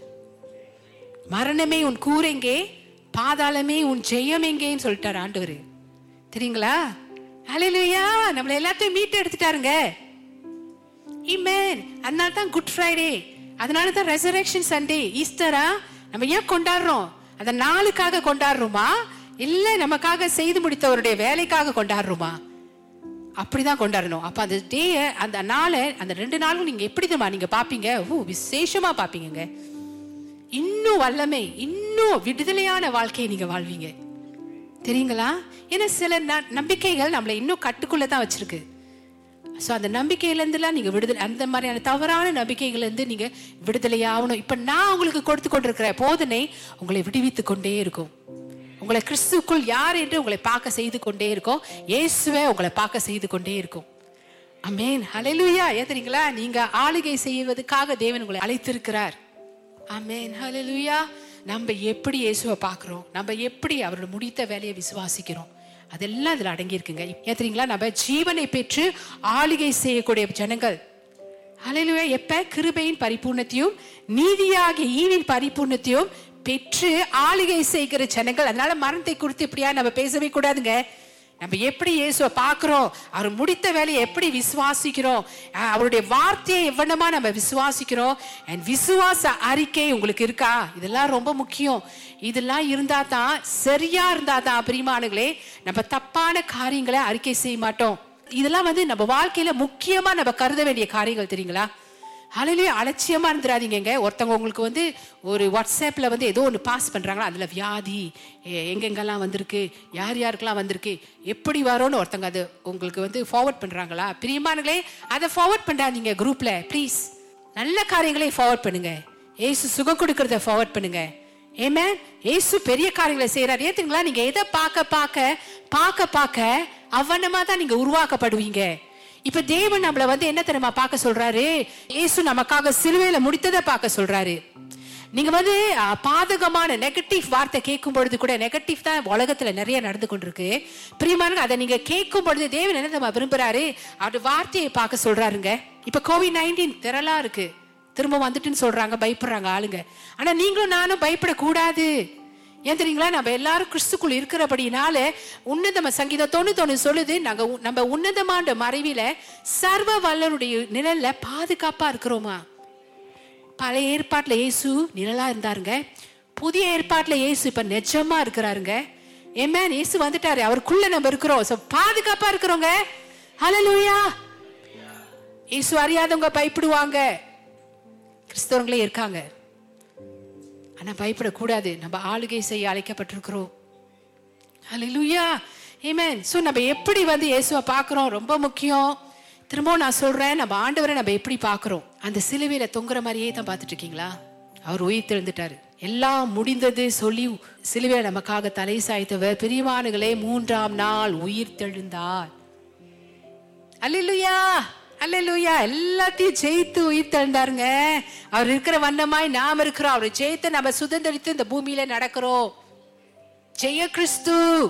மரணமே உன் கூரெங்கே பாதாளமே உன் ஜெயம் எங்கேன்னு சொல்லிட்டாரு ஆண்டவர். தெரியுங்களா? ஹalleluya நம்மளை எல்லாத்தையும் மீட்டு எடுத்துட்டாருங்க. இமேன் அதனால தான் குட் ஃப்ரைடே அதனால தான் ரெசரக்ஷன் சண்டே ஈஸ்டரா நம்ம ஏன் கொண்டாடுறோம்? அந்த நாளுக்காக கொண்டாடுறோமா? இல்லை நமக்காக செய்து முடித்தவருடைய வேலைக்காக கொண்டாடுறோமா? அப்படி தான் கொண்டாடணும். அப்போ அந்த டேயை அந்த நாளை அந்த ரெண்டு நாளும் நீங்கள் எப்படி தெரியுமா நீங்கள் பார்ப்பீங்க ஓ விசேஷமாக பார்ப்பீங்க இன்னும் வல்லமை இன்னும் விடுதலையான வாழ்க்கையை நீங்கள் வாழ்வீங்க. தெரியுங்களா? ஏன்னா சில நம்பிக்கைகள் நம்மளை இன்னும் கட்டுக்குள்ளே தான் வச்சிருக்கு. ஸோ அந்த நம்பிக்கையிலேருந்துலாம் நீங்கள் விடுதலை அந்த மாதிரியான தவறான நம்பிக்கைகள்லேருந்து நீங்கள் விடுதலையாகணும். இப்போ நான் உங்களுக்கு கொடுத்து கொண்டிருக்கிற போதனை உங்களை விடுவித்து கொண்டே இருக்கும். உங்களை கிறிஸ்துக்குள் யார் என்று உங்களை பார்க்க செய்து கொண்டே இருக்கும். இயேசுவே உங்களை பார்க்க செய்து கொண்டே இருக்கும். அமேன் ஹலெலுயா ஏத்துறீங்களா நீங்க ஆளுகை செய்வதற்காக தேவன் உங்களை அழைத்திருக்கிறார். அமேன் ஹலெலுயா நம்ம எப்படி இயேசுவை பார்க்குறோம்? நம்ம எப்படி அவரோட முடித்த வேலையை விசுவாசிக்கிறோம்? அதெல்லாம் இதில் அடங்கியிருக்குங்க. ஏத்துறீங்களா நம்ம ஜீவனை பெற்று ஆளுகை செய்யக்கூடிய ஜனங்கள். ஹலெலுயா எப்ப? கிருபையின் பரிபூர்ணத்தையும் நீதியாகிய ஈவின் பரிபூர்ணத்தையும் பெற்று ஆளுகை செய்கிற ஜனங்கள். அதனால மரணத்தை குறித்து இப்படியா நம்ம பேசவே கூடாதுங்க. நம்ம எப்படி இயேசுவை பார்க்குறோம்? அவர் முடித்த வேலையை எப்படி விசுவாசிக்கிறோம்? அவருடைய வார்த்தையை எவ்வளமா நம்ம விசுவாசிக்கிறோம்? அண்ட் விசுவாச அறிக்கை உங்களுக்கு இருக்கா? இதெல்லாம் ரொம்ப முக்கியம். இதெல்லாம் இருந்தா தான் சரியா இருந்தா தான் பிரிமானுங்களே நம்ம தப்பான காரியங்களை அறிக்கை செய்ய மாட்டோம். இதெல்லாம் வந்து நம்ம வாழ்க்கையில முக்கியமா நம்ம கருத வேண்டிய காரியங்கள் தெரியுங்களா? அலையிலேயே அலட்சியமாக இருந்துடாதீங்க ஒருத்தவங்க உங்களுக்கு வந்து ஒரு வாட்ஸ்அப்பில் வந்து ஏதோ ஒன்று பாஸ் பண்ணுறாங்களா அதில் வியாதி எங்கெங்கெல்லாம் வந்திருக்கு யார் யாருக்கெல்லாம் வந்திருக்கு எப்படி வரும்னு ஒருத்தங்க அது உங்களுக்கு வந்து ஃபார்வர்ட் பண்ணுறாங்களா பிரியமானங்களே அதை ஃபார்வர்ட் பண்ணாதீங்க குரூப்பில் ப்ளீஸ் நல்ல காரியங்களே ஃபார்வர்ட் பண்ணுங்க. ஏசு சுகம் கொடுக்கறத ஃபார்வர்ட் பண்ணுங்க. ஏமே ஏசு பெரிய காரியங்களை செய்கிறார் ஏத்துங்களா நீங்கள் எதை பார்க்க பார்க்க பார்க்க பார்க்க அவனமா தான் நீங்கள் உருவாக்கப்படுவீங்க. இப்ப தேவன் நம்மள வந்து என்ன தெரியுமா பார்க்க சொல்றாரு? இயேசு நமக்காக சிலுவையில முடித்ததை பார்க்க சொல்றாரு. நீங்க வந்து பாதகமான நெகட்டிவ் வார்த்தை கேட்கும் பொழுது கூட நெகட்டிவ் தான் உலகத்துல நிறைய நடந்து கொண்டிருக்கு. பிரியமான அதை நீங்க கேட்கும் பொழுது தேவன் என்ன தெரியுமா விரும்புறாரு? அவருடைய வார்த்தையை பார்க்க சொல்றாருங்க. இப்ப கோவிட் நைன்டீன் திரளா இருக்கு. திரும்ப வந்துட்டுன்னு சொல்றாங்க பயப்படுறாங்க ஆளுங்க. ஆனா நீங்களும் நானும் பயப்படக்கூடாது. ஏன் தெரியுங்களா? நம்ம எல்லாரும் கிறிஸ்துக்குள் இருக்கிறபடினால உன்னதம சங்கீதம் தொண்ணூத்தொன்னு சொல்லுது. நாங்க உ- நம்ம உன்னதமான மறைவில சர்வ வல்லருடைய நிழல்ல பாதுகாப்பா இருக்கிறோமா? பழைய ஏற்பாட்டுல இயேசு நிழலா இருந்தாருங்க. புதிய ஏற்பாட்டுல இயேசு இப்ப நிஜமா இருக்கிறாருங்க. ஏமேன் இயேசு வந்துட்டாரு. அவருக்குள்ள நம்ம இருக்கிறோம். So, பாதுகாப்பா இருக்கிறோங்க. ஹலலூயா இயேசு அறியாதவங்க பயப்படுவாங்க. கிறிஸ்தவங்களே இருக்காங்க. ஆனா பயப்படக்கூடாது. நம்ம ஆளுகை செய்ய அழைக்கப்பட்டிருக்கிறோம். ஹalleluya ஏமேன் ஸோ நம்ம எப்படி வந்து இயேசுவை பார்க்குறோம்? ரொம்ப முக்கியம். திரும்பவும் நான் சொல்கிறேன் நம்ம ஆண்டவரை நம்ம எப்படி பார்க்குறோம்? அந்த சிலுவையில் தொங்குற மாதிரியே தான் பார்த்துட்டு இருக்கீங்களா அவர் உயிர் தெழுந்துட்டாரு. எல்லாம் முடிந்தது சொல்லி சிலுவையில் நமக்காக தலை சாய்த்தவர். பிரிவானுகளே மூன்றாம் நாள் உயிர் தெழுந்தார். அல்லேலூயா அல்லூயா எல்லாத்தையும் ஜெயித்து உயிர்த்தெழுந்தாருங்க அவர் இருக்கிற வண்ணமாய் நாம் இருக்கிறோம். அவரை ஜெயித்து நம்ம சுதந்திரித்து இந்த பூமியில நடக்கிறோம். ஜெய கிறிஸ்து.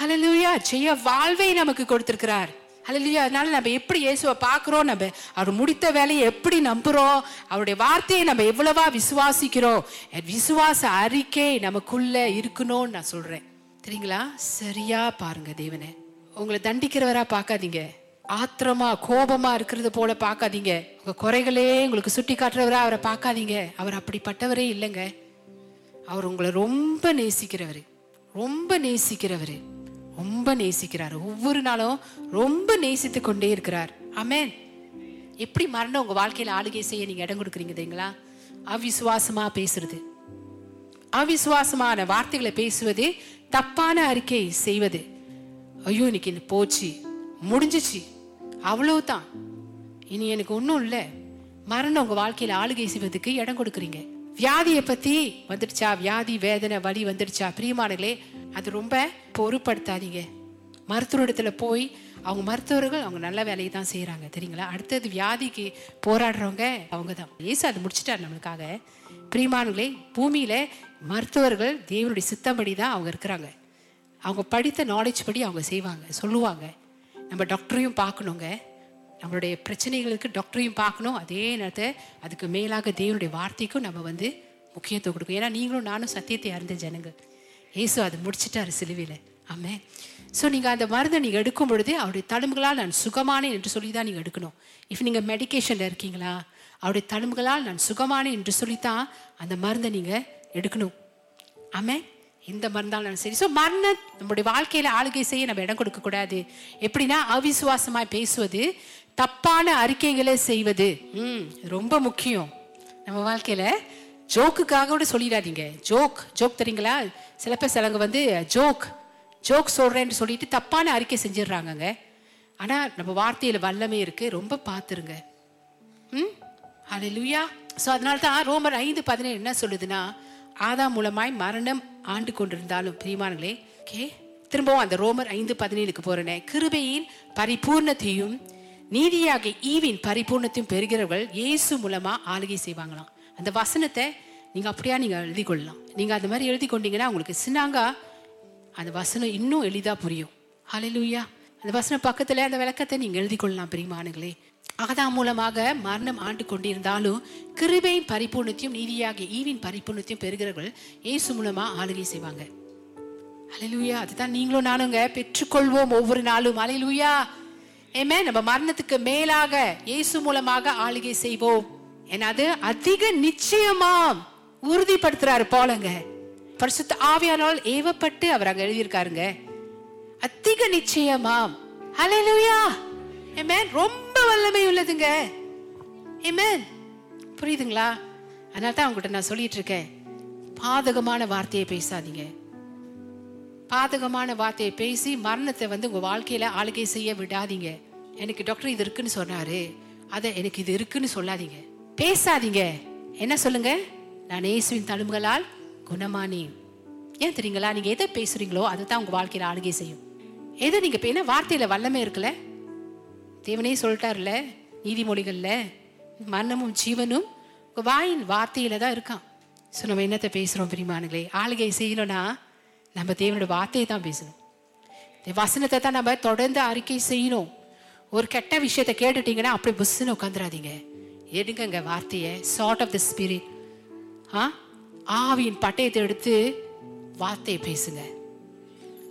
ஹalleluya ஜெய வாழ்வை நமக்கு கொடுத்திருக்கிறார். ஹalleluya அதனால நம்ம எப்படி இயேசுவை பார்க்குறோம்? நம்ம அவர் முடித்த வேலையை எப்படி நம்புகிறோம் அவருடைய வார்த்தையை நம்ம எவ்வளவா விசுவாசிக்கிறோம்? விசுவாச அறிக்கை நமக்குள்ள இருக்கணும்னு நான் சொல்றேன். தெரியுங்களா? சரியா பாருங்க தேவனை. உங்களை தண்டிக்கிறவரா பார்க்காதீங்க. ஆத்திரமா கோபமா இருக்கிறது போல பார்க்காதீங்க. உங்க குறைகளே உங்களுக்கு சுட்டி காட்டுறவரா அவரை பார்க்காதீங்க. அவர் அப்படிப்பட்டவரே இல்லைங்க. அவர் உங்களை ரொம்ப நேசிக்கிறவர். ரொம்ப நேசிக்கிறவர். ரொம்ப நேசிக்கிறார். ஒவ்வொரு நாளும் ரொம்ப நேசித்து கொண்டே இருக்கிறார். அமேன் எப்படி மரணம் உங்க வாழ்க்கையில ஆளுகை செய்ய நீங்க இடம் கொடுக்குறீங்க தெரியுங்களா? அவிசுவாசமா பேசுறது. அவிசுவாசமான வார்த்தைகளை பேசுவது தப்பான அறிக்கை செய்வது. ஐயோ இன்னைக்கு இந்த போச்சு. முடிஞ்சிச்சு. அவ்வளவுதான். இனி எனக்கு ஒன்றும் இல்லை. மரணம் உங்க வாழ்க்கையில ஆளுகை செய்வதுக்கு இடம் கொடுக்குறீங்க. வியாதியை பத்தி வந்துடுச்சா? வியாதி வேதனை வலி வந்துடுச்சா? பிரியமானங்களே அது ரொம்ப பொருட்படுத்தாதீங்க. மருத்துவரிடத்துல போய் அவங்க மருத்துவர்கள் அவங்க நல்ல வேலையை தான் செய்கிறாங்க தெரியுங்களா? அடுத்தது வியாதிக்கு போராடுறவங்க அவங்க தான் ஏசு அது முடிச்சிட்டார் நம்மளுக்காக. பிரியமானங்களே பூமியில மருத்துவர்கள் தேவனுடைய சித்தம்படி தான் அவங்க இருக்கிறாங்க. அவங்க படித்த நாலேஜ் படி அவங்க செய்வாங்க சொல்லுவாங்க. நம்ம டாக்டரையும் பார்க்கணுங்க. நம்மளுடைய பிரச்சனைகளுக்கு டாக்டரையும் பார்க்கணும். அதே நேரத்தை அதுக்கு மேலாக தேவனுடைய வார்த்தைக்கும் நம்ம வந்து முக்கியத்துவம் கொடுக்கணும். ஏன்னா நீங்களும் நானும் சத்தியத்தை அறிந்த ஜனங்கள். ஏசு அது முடிச்சிட்டாரு சிலுவையில். ஆமே ஸோ நீங்கள் அந்த மருந்தை நீங்கள் எடுக்கும் பொழுது அவருடைய தழும்புகளால் நான் சுகமானேன் என்று சொல்லி தான் நீங்கள் எடுக்கணும். இஃப் நீங்கள் மெடிக்கேஷனில் இருக்கீங்களா? அவருடைய தழும்புகளால் நான் சுகமானேன் என்று சொல்லித்தான் அந்த மருந்தை நீங்கள் எடுக்கணும். ஆமே எந்த மருந்தாலும் சரி. ஸோ மரண நம்முடைய வாழ்க்கையில் ஆளுகை செய்ய நம்ம இடம் கொடுக்கக்கூடாது எப்படின்னா அவிசுவாசமாக பேசுவது தப்பான அறிக்கைகளை செய்வது ம் ரொம்ப முக்கியம். நம்ம வாழ்க்கையில் ஜோக்குக்காக கூட சொல்லிடாதீங்க. ஜோக் ஜோக் தெரியுங்களா? சில பேர் சிலங்க வந்து ஜோக் ஜோக் சொல்கிறேன்னு சொல்லிட்டு தப்பான அறிக்கை செஞ்சிடுறாங்கங்க. ஆனால் நம்ம வார்த்தையில் வல்லமே இருக்குது ரொம்ப பார்த்துருங்க. ம் ஹalleluya ஸோ அதனால தான் ரோமர் ஐந்து பதினேழு என்ன சொல்லுதுன்னா ஆதாம் மூலமாய் மரணம் ஆண்டு கொண்டிருந்தாலும் பிரியமானங்களே ஓகே திரும்பவும் அந்த ரோமர் ஐந்து பதினேழுக்கு போறேனே. கிருபையின் பரிபூர்ணத்தையும் நீதியாக ஈவின் பரிபூர்ணத்தையும் பெறுகிறவர்கள் இயேசு மூலமா ஆளுகை செய்வாங்களாம். அந்த வசனத்தை நீங்க அப்படியா நீங்க எழுதி கொள்ளலாம். நீங்க அந்த மாதிரி எழுதி கொண்டீங்கன்னா உங்களுக்கு சின்னாங்கா அந்த வசனம் இன்னும் எளிதா புரியும். ஹலலூயா அந்த வசனம் பக்கத்துல அந்த விளக்கத்தை நீங்க எழுதி கொள்ளலாம் பிரியமானுங்களே ஆதாம் மூலமாக மரணம் ஆண்டு கொண்டிருந்தாலும் கிருபையின் பரிபூர்ணத்தையும் நீதியாகிய ஈவின் பரிபூர்ணத்தையும் பெறுகிறவர்கள் இயேசு மூலமா ஆளுகை செய்வாங்க. அலையிலுயா அதுதான் நீங்களும் நானுங்க பெற்றுக்கொள்வோம் ஒவ்வொரு நாளும். அலையிலுயா ஏமே நம்ம மரணத்துக்கு மேலாக இயேசு மூலமாக ஆளுகை செய்வோம். ஏன்னா அது அதிக நிச்சயமாம் உறுதிப்படுத்துறாரு போலங்க பரிசுத்த ஆவியானால் ஏவப்பட்டு அவர் அங்க எழுதியிருக்காருங்க. அதிக நிச்சயமாம் ஹalleluya. ஏமேன் ரொம்ப வல்லமை உள்ளதுங்க. ஏமேன் புரியுதுங்களா? அதனால தான் உங்ககிட்ட நான் சொல்லிட்டு இருக்கேன். பாதகமான வார்த்தையை பேசாதீங்க. பாதகமான வார்த்தையை பேசி மரணத்தை வந்து உங்க வாழ்க்கையில ஆளுகை செய்ய விடாதீங்க. எனக்கு டாக்டர் இது இருக்குன்னு சொன்னாரு. அதை எனக்கு இது இருக்குன்னு சொல்லாதீங்க. பேசாதீங்க. என்ன சொல்லுங்க? நான் இயேசுவின் தழும்புகளால் குணமானேன். ஏன் தெரியுங்களா? நீங்க எதை பேசுறீங்களோ அதுதான் உங்க வாழ்க்கையில ஆளுகை செய்யும். எதை நீங்க இப்ப வார்த்தையில் வார்த்தையில வல்லமை இருக்குல்ல? தேவனே சொல்லிட்டார்ல நீதிமொழிகளில்? மரணமும் ஜீவனும் வாயின் வார்த்தையில தான் இருக்கான். ஸோ நம்ம என்னத்தை பேசுகிறோம் பிரிமானுங்களே? ஆளுகை செய்யணும்னா நம்ம தேவனோட வார்த்தையை தான் பேசணும். இந்த வசனத்தை தான் நம்ம தொடர்ந்து அறிக்கை செய்யணும். ஒரு கெட்ட விஷயத்தை கேட்டுட்டீங்கன்னா அப்படி புஸ்ன்னு உட்காந்துடாதீங்க எடுங்கங்க வார்த்தையை. சார்ட் ஆஃப் த ஸ்பிரிட் ஆ? ஆவியின் பட்டயத்தை எடுத்து வார்த்தையை பேசுங்க.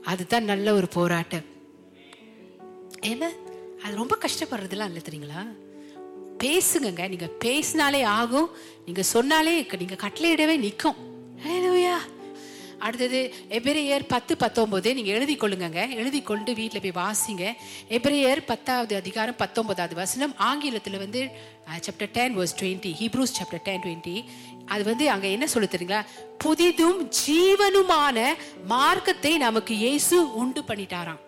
அதுதான் நல்ல ஒரு போராட்டம். என்ன அது ரொம்ப கஷ்டப்படுறதுலாம் இல்லை தெரியுங்களா? பேசுங்கங்க. நீங்கள் பேசினாலே ஆகும். நீங்கள் சொன்னாலே நீங்கள் கட்டளையிடவே நிற்கும் ஹalleluya அடுத்தது எபிரேயர் பத்து பத்தொம்போது. நீங்கள் எழுதி கொள்ளுங்கங்க. எழுதி கொண்டு வீட்டில் போய் வாசிங்க. எபிரேயர் பத்தாவது அதிகாரம் பத்தொம்போதாவது வசனம். ஆங்கிலத்தில் வந்து chapter ten verse twenty Hebrews chapter ten twenty அது வந்து அங்கே என்ன சொல்லு தெரியுங்களா? புதிதும் ஜீவனுமான மார்க்கத்தை நமக்கு இயேசு உண்டு பண்ணிட்டாராம்.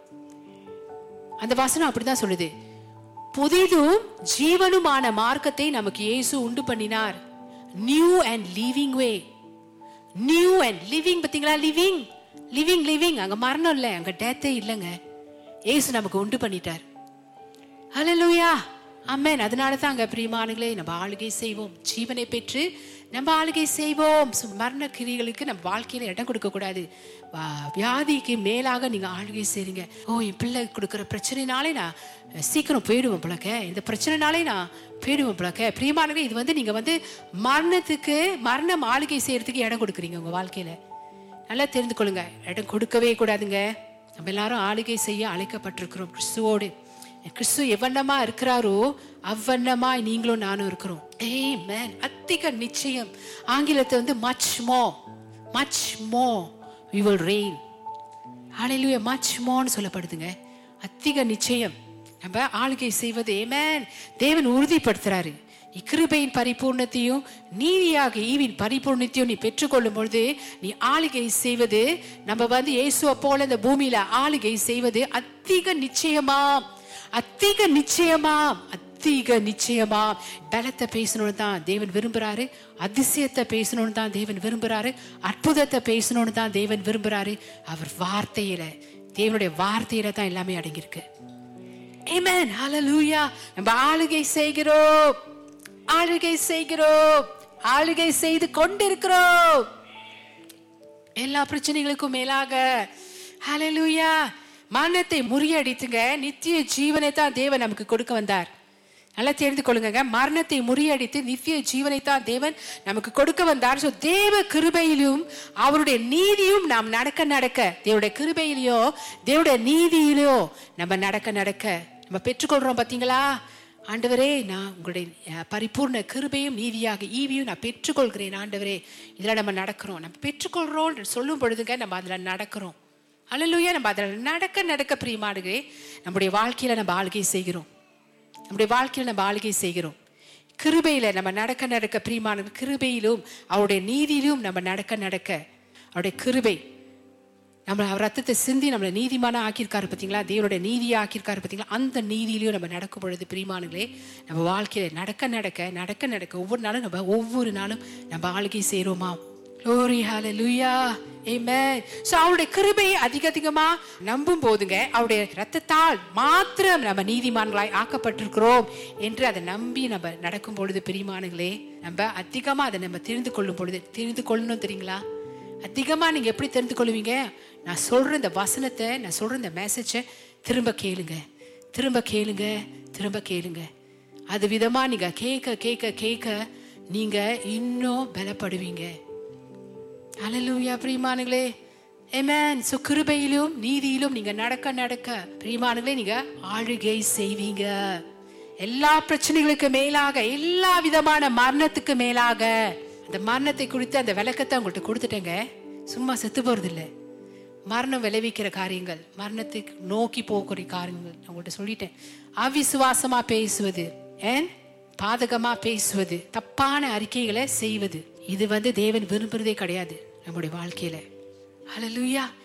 அந்த வசனம் அப்படிதான் சொல்லுது. புதிதும் ஜீவனுமான மார்க்கத்தை நமக்கு இயேசு உண்டு பண்ணினார். New and living way new and living பார்த்தீங்களா? லிவிங் லிவிங் லிவிங் அங்க மரணம் இல்லை அங்க டேத்தே இல்லைங்க. ஏசு நமக்கு உண்டு பண்ணிட்டார். லூயா அம்மேன் அதனால தான் அங்க பிரியமானங்களே நம்ம ஆளுகை செய்வோம். ஜீவனை பெற்று நம்ம ஆளுகை செய்வோம். மரண கிரிகளுக்கு நம்ம வாழ்க்கையில இடம் கொடுக்க கூடாது வா- வியாதிக்கு மேலாக நீங்க ஆளுகை செய்றீங்க. ஓ என் பிள்ளை கொடுக்குற பிரச்சனைனாலே நான் சீக்கிரம் போயிடுவேன் பிளக்க இந்த பிரச்சனைனாலே நான் போயிடுவேன் பிளக்க பிரியமானவர்களே இது வந்து நீங்க வந்து மரணத்துக்கு மரணம் ஆளுகை செய்யறதுக்கு இடம் கொடுக்குறீங்க உங்க வாழ்க்கையில. நல்லா தெரிந்து கொள்ளுங்க. இடம் கொடுக்கவே கூடாதுங்க. நம்ம எல்லாரும் ஆளுகை செய்ய அழைக்கப்பட்டிருக்கிறோம் கிறிஸ்துவோடு. கிறிஸ்து எவ்வண்ணமா இருக்கிறாரோ அவ்வண்ணமாய் நீங்களும் நானும் இருக்கிறோம். ஏய் அதிக நிச்சயம். ஆங்கிலத்தை வந்து much more much more we will reign hallelujah much மோன்னு சொல்லப்படுதுங்க. அதிக நிச்சயம். நம்ம ஆளுகை செய்வது. ஏமேன் தேவன் உறுதிப்படுத்துறாரு. கிருபையின் பரிபூர்ணத்தையும் நீதியாக ஈவின் பரிபூர்ணத்தையும் நீ பெற்றுக்கொள்ளும் பொழுது நீ ஆளுகை செய்வது நம்ம வந்து இயேசுவை போல இந்த பூமியில ஆளுகை செய்வது அதிக நிச்சயமா. அதிக நிச்சயமா அதிக நிச்சயமா. பலத்தை பேசணும்னு தான் தேவன் விரும்புறாரு. அதிசயத்தை பேசணும்னு தான் தேவன் விரும்புறாரு. அற்புதத்தை பேசணும்னு தான் தேவன் விரும்புறாரு. அவர் வார்த்தையில தேவனுடைய வார்த்தையில தான் எல்லாமே அடங்கியிருக்கு. Amen. Hallelujah. நம்ம ஆளுகை செய்கிறோம். ஆளுகை செய்கிறோம். ஆளுகை செய்து கொண்டிருக்கிறோம். எல்லா பிரச்சனைகளுக்கும் மேலாக. ஹalleluya மரணத்தை முறியடித்துங்க. நித்திய ஜீவனை தான் தேவன் நமக்கு கொடுக்க வந்தார். நல்லா தெரிந்து கொள்ளுங்க மரணத்தை முறியடித்து நித்திய ஜீவனை தான் தேவன் நமக்கு கொடுக்க வந்தார். ஸோ தேவ கிருபையிலும் அவருடைய நீதியும் நாம் நடக்க நடக்க தேவடைய கிருபையிலையோ தேவடைய நீதியிலையோ நம்ம நடக்க நடக்க நம்ம பெற்றுக்கொள்றோம் பார்த்தீங்களா ஆண்டவரே நான் உங்களுடைய பரிபூர்ண கிருபையும் நீதியாக ஈவியும் நான் பெற்றுக்கொள்கிறேன். ஆண்டவரே இதில் நம்ம நடக்கிறோம். நம்ம பெற்றுக்கொள்கிறோம் சொல்லும் பொழுதுங்க நம்ம அதில் நடக்கிறோம். அழலுயா நம்ம அதில் நடக்க நடக்க பிரியமாடுகிறே நம்முடைய வாழ்க்கையில நம்ம ஆளுகை செய்கிறோம். நம்முடைய வாழ்க்கையில நம்ம ஆளுகை செய்கிறோம். கிருபையில நம்ம நடக்க நடக்க பிரியமான கிருபையிலும் அவருடைய நீதியிலும் நம்ம நடக்க நடக்க. அவருடைய கிருபை. நம்ம அவர் ரத்தத்தை சிந்தி நம்மளை நீதிமான ஆக்கியிருக்காரு பார்த்தீங்களா? தேவனுடைய நீதியை ஆக்கியிருக்காரு பார்த்தீங்களா? அந்த நீதியிலையும் நம்ம நடக்கும் பொழுது பிரிமானங்களே நம்ம வாழ்க்கையில நடக்க நடக்க நடக்க நடக்க. ஒவ்வொரு நாளும் நம்ம ஒவ்வொரு நாளும் நம்ம ஆளுகை செய்கிறோமா? Glory, hallelujah. Amen. ஸோ அவருடைய கிருபையை அதிக அதிகமா நம்பும் போதுங்க அவருடைய ரத்தத்தால் மாத்திரம் நம்ம நீதிமான்களாய் ஆக்கப்பட்டிருக்கிறோம் என்று அதை நம்பி நம்ம நடக்கும் பொழுது பிரியமானங்களே நம்ம அதிகமா அதை நம்ம தெரிந்து கொள்ளும் பொழுது தெரிந்து கொள்ளணும் தெரியுங்களா? அதிகமா நீங்க எப்படி தெரிந்து கொள்வீங்க? நான் சொல்ற இந்த வசனத்தை நான் சொல்ற இந்த மெசேஜை திரும்ப கேளுங்க. திரும்ப கேளுங்க திரும்ப கேளுங்க. அது விதமா நீங்க கேட்க கேட்க கேட்க நீங்க இன்னும் பலப்படுவீங்க. அலலூயா பிரியமானுங்களே ஏமேன் ஸோ கிருபையிலும் நீதியிலும் நீங்கள் நடக்க நடக்க பிரியமானுங்களே நீங்கள் ஆளுகை செய்வீங்க. எல்லா பிரச்சனைகளுக்கு மேலாக எல்லா விதமான மரணத்துக்கு மேலாக அந்த மரணத்தை குறித்து அந்த விளக்கத்தை உங்கள்கிட்ட கொடுத்துட்டேங்க. சும்மா செத்து போகிறது இல்லை மரணம் விளைவிக்கிற காரியங்கள் மரணத்தை நோக்கி போகக்கூடிய காரியங்கள் நான் உங்கள்கிட்ட சொல்லிட்டேன். அவிசுவாசமாக பேசுவது ஏன் பாதகமாக பேசுவது தப்பான அறிக்கைகளை செய்வது இது வந்து தேவன் விரும்புறதே கிடையாது. நம்முடைய வாழ்க்கையில. ஹalleluya